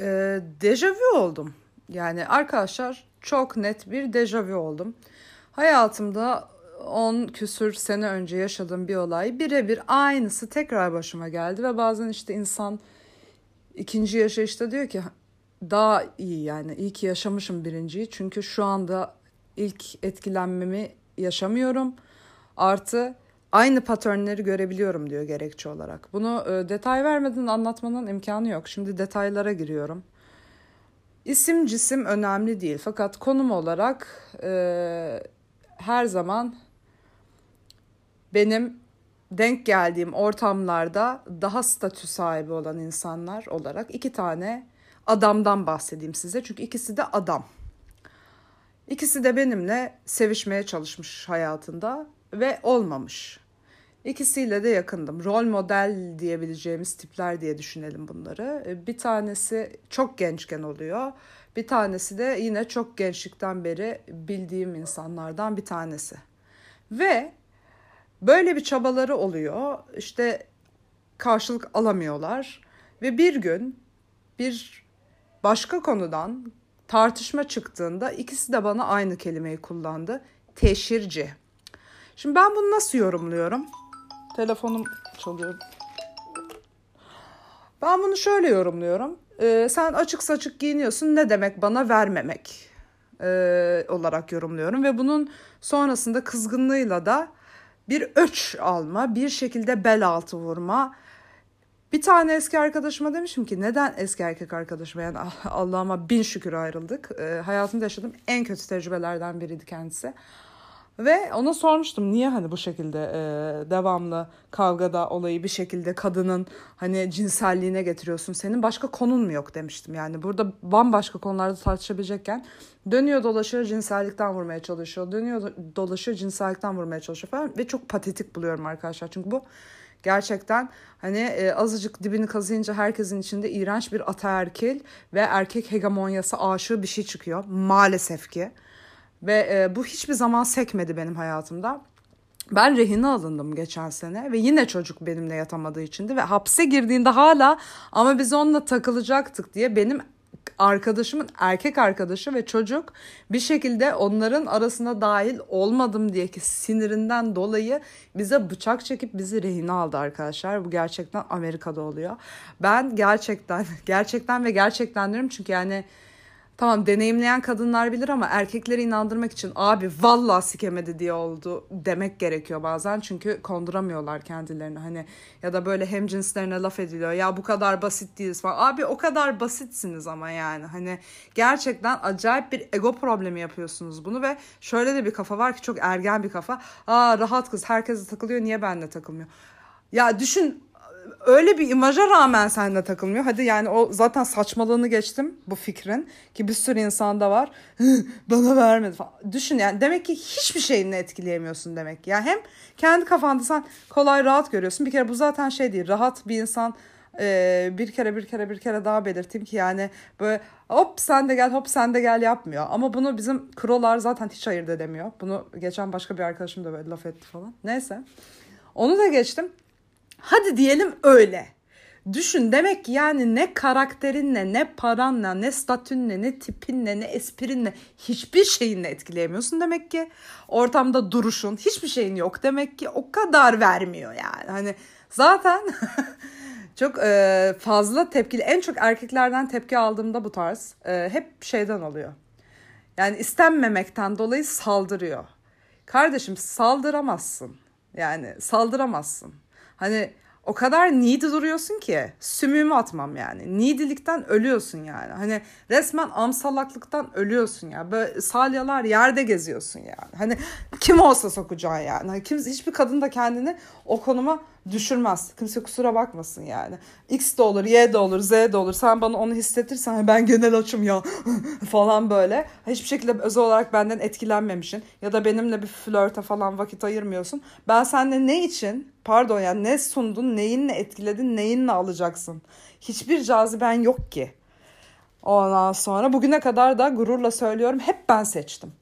e, dejavu oldum. Yani arkadaşlar çok net bir dejavu oldum. Hayatımda 10 küsür sene önce yaşadığım bir olay birebir aynısı tekrar başıma geldi ve bazen işte insan ikinci yaşayışta diyor ki daha iyi yani iyi ki yaşamışım birinciyi çünkü şu anda ilk etkilenmemi yaşamıyorum artı aynı paternleri görebiliyorum diyor gerekçe olarak. Bunu e, detay vermeden anlatmanın imkanı yok. Şimdi detaylara giriyorum. İsim cisim önemli değil fakat konum olarak e, her zaman benim denk geldiğim ortamlarda daha statü sahibi olan insanlar olarak iki tane adamdan bahsedeyim size. Çünkü ikisi de adam. İkisi de benimle sevişmeye çalışmış hayatında ve olmamış. İkisiyle de yakındım. Rol model diyebileceğimiz tipler diye düşünelim bunları. Bir tanesi çok gençken oluyor. Bir tanesi de yine çok gençlikten beri bildiğim insanlardan bir tanesi. Ve böyle bir çabaları oluyor. İşte karşılık alamıyorlar ve bir gün bir başka konudan tartışma çıktığında ikisi de bana aynı kelimeyi kullandı. Teşhirci. Şimdi ben bunu nasıl yorumluyorum? Telefonum çalıyor. Ben bunu şöyle yorumluyorum. Ee, sen açık saçık giyiniyorsun ne demek bana vermemek ee, olarak yorumluyorum. Ve bunun sonrasında kızgınlığıyla da bir öç alma, bir şekilde bel altı vurma. Bir tane eski arkadaşıma demişim ki neden eski erkek arkadaşıma yani Allah'ıma bin şükür ayrıldık. E, hayatımda yaşadığım en kötü tecrübelerden biriydi kendisi. Ve ona sormuştum niye hani bu şekilde e, devamlı kavgada olayı bir şekilde kadının hani cinselliğine getiriyorsun. Senin başka konun mu yok demiştim. Yani burada bambaşka konularda tartışabilecekken dönüyor dolaşıyor cinsellikten vurmaya çalışıyor. Dönüyor dolaşıyor cinsellikten vurmaya çalışıyor falan. Ve çok patetik buluyorum arkadaşlar. Çünkü bu gerçekten hani e, azıcık dibini kazıyınca herkesin içinde iğrenç bir ataerkil ve erkek hegemonyası aşığı bir şey çıkıyor. Maalesef ki. Ve e, bu hiçbir zaman sekmedi benim hayatımda. Ben rehine alındım geçen sene ve yine çocuk benimle yatamadığı içindi ve hapse girdiğinde hala ama biz onunla takılacaktık diye benim arkadaşımın erkek arkadaşı ve çocuk bir şekilde onların arasına dahil olmadım diye ki sinirinden dolayı bize bıçak çekip bizi rehine aldı arkadaşlar. Bu gerçekten Amerika'da oluyor. Ben gerçekten gerçekten ve gerçekten diyorum çünkü yani Tamam deneyimleyen kadınlar bilir ama erkekleri inandırmak için abi vallahi sikemedi diye oldu demek gerekiyor bazen. Çünkü konduramıyorlar kendilerini hani ya da böyle hem cinslerine laf ediliyor. Ya bu kadar basit değiliz falan. Abi o kadar basitsiniz ama yani hani gerçekten acayip bir ego problemi yapıyorsunuz bunu ve şöyle de bir kafa var ki çok ergen bir kafa. Aa rahat kız herkese takılıyor niye benimle takılmıyor? Ya düşün öyle bir imaja rağmen seninle takılmıyor. Hadi yani o zaten saçmalığını geçtim bu fikrin ki bir sürü insanda var. Bana vermedi falan. Düşün yani demek ki hiçbir şeyini etkileyemiyorsun demek. Yani hem kendi kafanda sen kolay rahat görüyorsun. Bir kere bu zaten şey değil. Rahat bir insan e, bir kere bir kere bir kere daha belirteyim ki yani böyle hop sen de gel hop sen de gel yapmıyor. Ama bunu bizim krolar zaten hiç ayırt edemiyor. Bunu geçen başka bir arkadaşım da böyle laf etti falan. Neyse. Onu da geçtim. Hadi diyelim öyle. Düşün demek ki yani ne karakterinle, ne paranla, ne statünle, ne tipinle, ne esprinle hiçbir şeyinle etkileyemiyorsun demek ki. Ortamda duruşun, hiçbir şeyin yok demek ki. O kadar vermiyor yani. Hani zaten çok e, fazla tepkili. En çok erkeklerden tepki aldığımda bu tarz e, hep şeyden oluyor. Yani istenmemekten dolayı saldırıyor. Kardeşim saldıramazsın. Yani saldıramazsın. Hani o kadar needy duruyorsun ki sümüğümü atmam yani. Needy'likten ölüyorsun yani. Hani resmen amsalaklıktan ölüyorsun ya. Böyle salyalar yerde geziyorsun yani. Hani kim olsa sokacaksın yani. Hani kimse, hiçbir kadın da kendini o konuma düşürmez. Kimse kusura bakmasın yani. X de olur, Y de olur, Z de olur. Sen bana onu hissettirsen ben genel açım ya falan böyle. Hiçbir şekilde özel olarak benden etkilenmemişsin. Ya da benimle bir flörte falan vakit ayırmıyorsun. Ben seninle ne için pardon yani ne sundun, neyinle etkiledin, neyinle alacaksın? Hiçbir caziben yok ki. Ondan sonra bugüne kadar da gururla söylüyorum hep ben seçtim.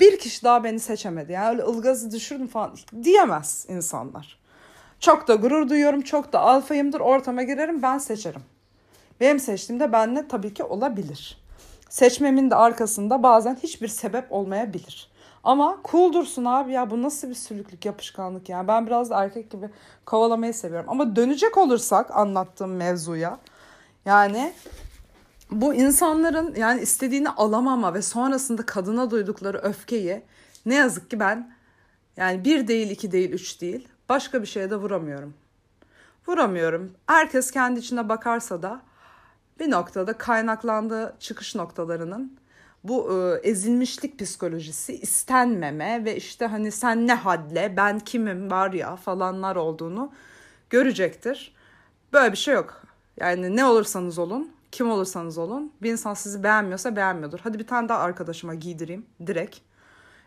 Bir kişi daha beni seçemedi. Yani öyle ılgazı düşürdüm falan diyemez insanlar. Çok da gurur duyuyorum. Çok da alfayımdır. Ortama girerim ben seçerim. Benim seçtiğimde benle tabii ki olabilir. Seçmemin de arkasında bazen hiçbir sebep olmayabilir. Ama cool dursun abi ya bu nasıl bir sülüklük yapışkanlık yani. Ben biraz da erkek gibi kovalamayı seviyorum. Ama dönecek olursak anlattığım mevzuya yani bu insanların yani istediğini alamama ve sonrasında kadına duydukları öfkeyi ne yazık ki ben yani bir değil iki değil üç değil başka bir şeye de vuramıyorum. Vuramıyorum. Herkes kendi içine bakarsa da bir noktada kaynaklandığı çıkış noktalarının bu e, ezilmişlik psikolojisi, istenmeme ve işte hani sen ne hadle, ben kimim var ya falanlar olduğunu görecektir. Böyle bir şey yok. Yani ne olursanız olun, kim olursanız olun bir insan sizi beğenmiyorsa beğenmiyordur. Hadi bir tane daha arkadaşıma giydireyim direkt.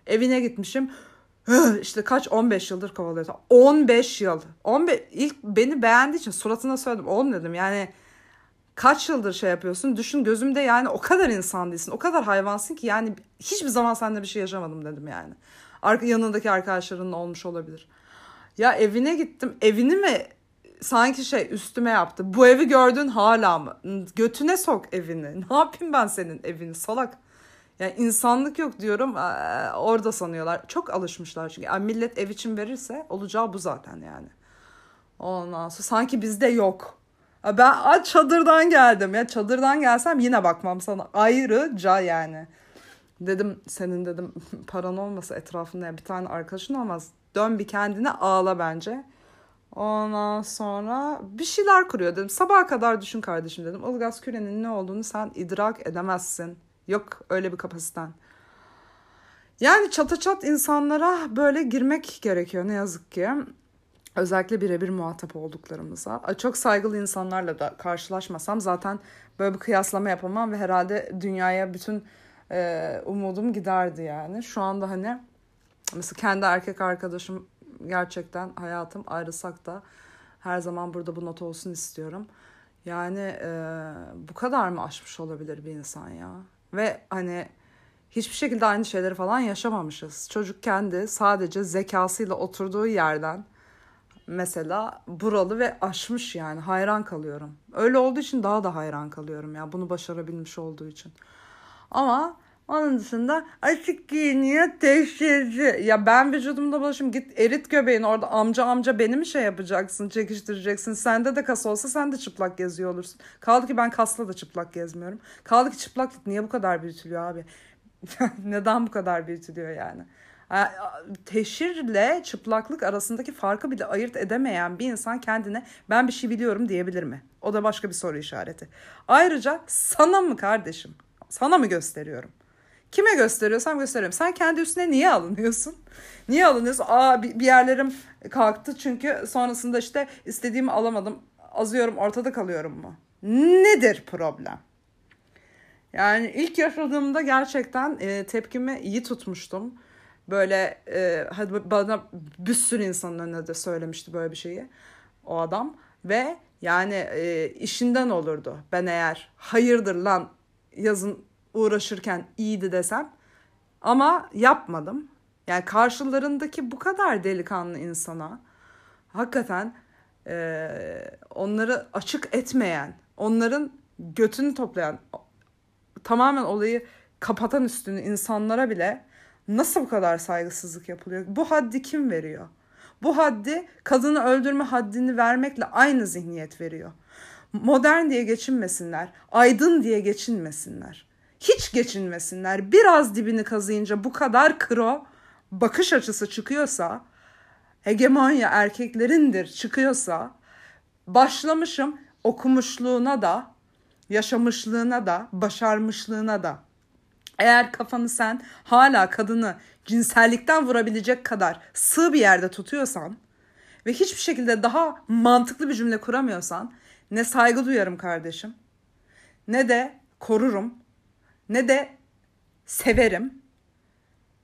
Evine gitmişim. İşte kaç 15 yıldır kovalıyor. 15 yıl. 15 ilk beni beğendiği için suratına söyledim. Oğlum dedim yani kaç yıldır şey yapıyorsun? Düşün gözümde yani o kadar insan değilsin. O kadar hayvansın ki yani hiçbir zaman seninle bir şey yaşamadım dedim yani. Arka, yanındaki arkadaşlarının olmuş olabilir. Ya evine gittim. Evini mi sanki şey üstüme yaptı. Bu evi gördün hala mı? Götüne sok evini. Ne yapayım ben senin evini salak. Yani insanlık yok diyorum orada sanıyorlar. Çok alışmışlar çünkü. Yani millet ev için verirse olacağı bu zaten yani. Ondan sonra sanki bizde yok. Ben çadırdan geldim ya çadırdan gelsem yine bakmam sana ayrıca yani. Dedim senin dedim paran olmasa etrafında bir tane arkadaşın olmaz. Dön bir kendine ağla bence. Ondan sonra bir şeyler kuruyor dedim. Sabaha kadar düşün kardeşim dedim. Ilgaz Küre'nin ne olduğunu sen idrak edemezsin. Yok öyle bir kapasiten. Yani çata çat insanlara böyle girmek gerekiyor ne yazık ki. Özellikle birebir muhatap olduklarımıza. Çok saygılı insanlarla da karşılaşmasam zaten böyle bir kıyaslama yapamam ve herhalde dünyaya bütün e, umudum giderdi yani. Şu anda hani mesela kendi erkek arkadaşım gerçekten hayatım ayrılsak da her zaman burada bu not olsun istiyorum. Yani e, bu kadar mı aşmış olabilir bir insan ya? Ve hani hiçbir şekilde aynı şeyleri falan yaşamamışız. Çocuk kendi sadece zekasıyla oturduğu yerden mesela buralı ve aşmış yani hayran kalıyorum. Öyle olduğu için daha da hayran kalıyorum ya bunu başarabilmiş olduğu için. Ama onun dışında açık giyiniyor teşhirci. Ya ben vücudumda bulaşım git erit göbeğini orada amca amca beni mi şey yapacaksın çekiştireceksin. Sende de kas olsa sen de çıplak geziyor olursun. Kaldı ki ben kasla da çıplak gezmiyorum. Kaldı ki çıplaklık niye bu kadar büyütülüyor abi? Neden bu kadar büyütülüyor yani? teşhirle çıplaklık arasındaki farkı bile ayırt edemeyen bir insan kendine ben bir şey biliyorum diyebilir mi? O da başka bir soru işareti. Ayrıca sana mı kardeşim? Sana mı gösteriyorum? Kime gösteriyorsam gösteriyorum. Sen kendi üstüne niye alınıyorsun? Niye alınıyorsun? Aa bir yerlerim kalktı çünkü sonrasında işte istediğimi alamadım. Azıyorum ortada kalıyorum mu? Nedir problem? Yani ilk yaşadığımda gerçekten e, tepkimi iyi tutmuştum. Böyle e, hadi bana bir sürü insanın önüne de söylemişti böyle bir şeyi o adam. Ve yani e, işinden olurdu. Ben eğer hayırdır lan yazın uğraşırken iyiydi desem. Ama yapmadım. Yani karşılarındaki bu kadar delikanlı insana hakikaten e, onları açık etmeyen, onların götünü toplayan, tamamen olayı kapatan üstünü insanlara bile nasıl bu kadar saygısızlık yapılıyor? Bu haddi kim veriyor? Bu haddi kadını öldürme haddini vermekle aynı zihniyet veriyor. Modern diye geçinmesinler, aydın diye geçinmesinler hiç geçinmesinler. Biraz dibini kazıyınca bu kadar kro bakış açısı çıkıyorsa, hegemonya erkeklerindir çıkıyorsa, başlamışım okumuşluğuna da, yaşamışlığına da, başarmışlığına da. Eğer kafanı sen hala kadını cinsellikten vurabilecek kadar sığ bir yerde tutuyorsan ve hiçbir şekilde daha mantıklı bir cümle kuramıyorsan ne saygı duyarım kardeşim ne de korurum ne de severim.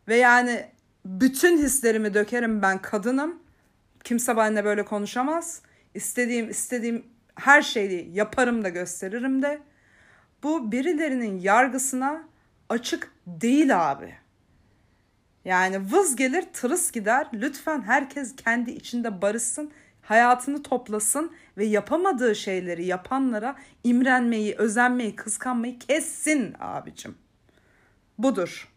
Ve yani bütün hislerimi dökerim ben kadınım. Kimse benimle böyle konuşamaz. İstediğim istediğim her şeyi yaparım da gösteririm de. Bu birilerinin yargısına açık değil abi. Yani vız gelir tırıs gider. Lütfen herkes kendi içinde barışsın. Hayatını toplasın ve yapamadığı şeyleri yapanlara imrenmeyi, özenmeyi, kıskanmayı kessin abicim. Budur.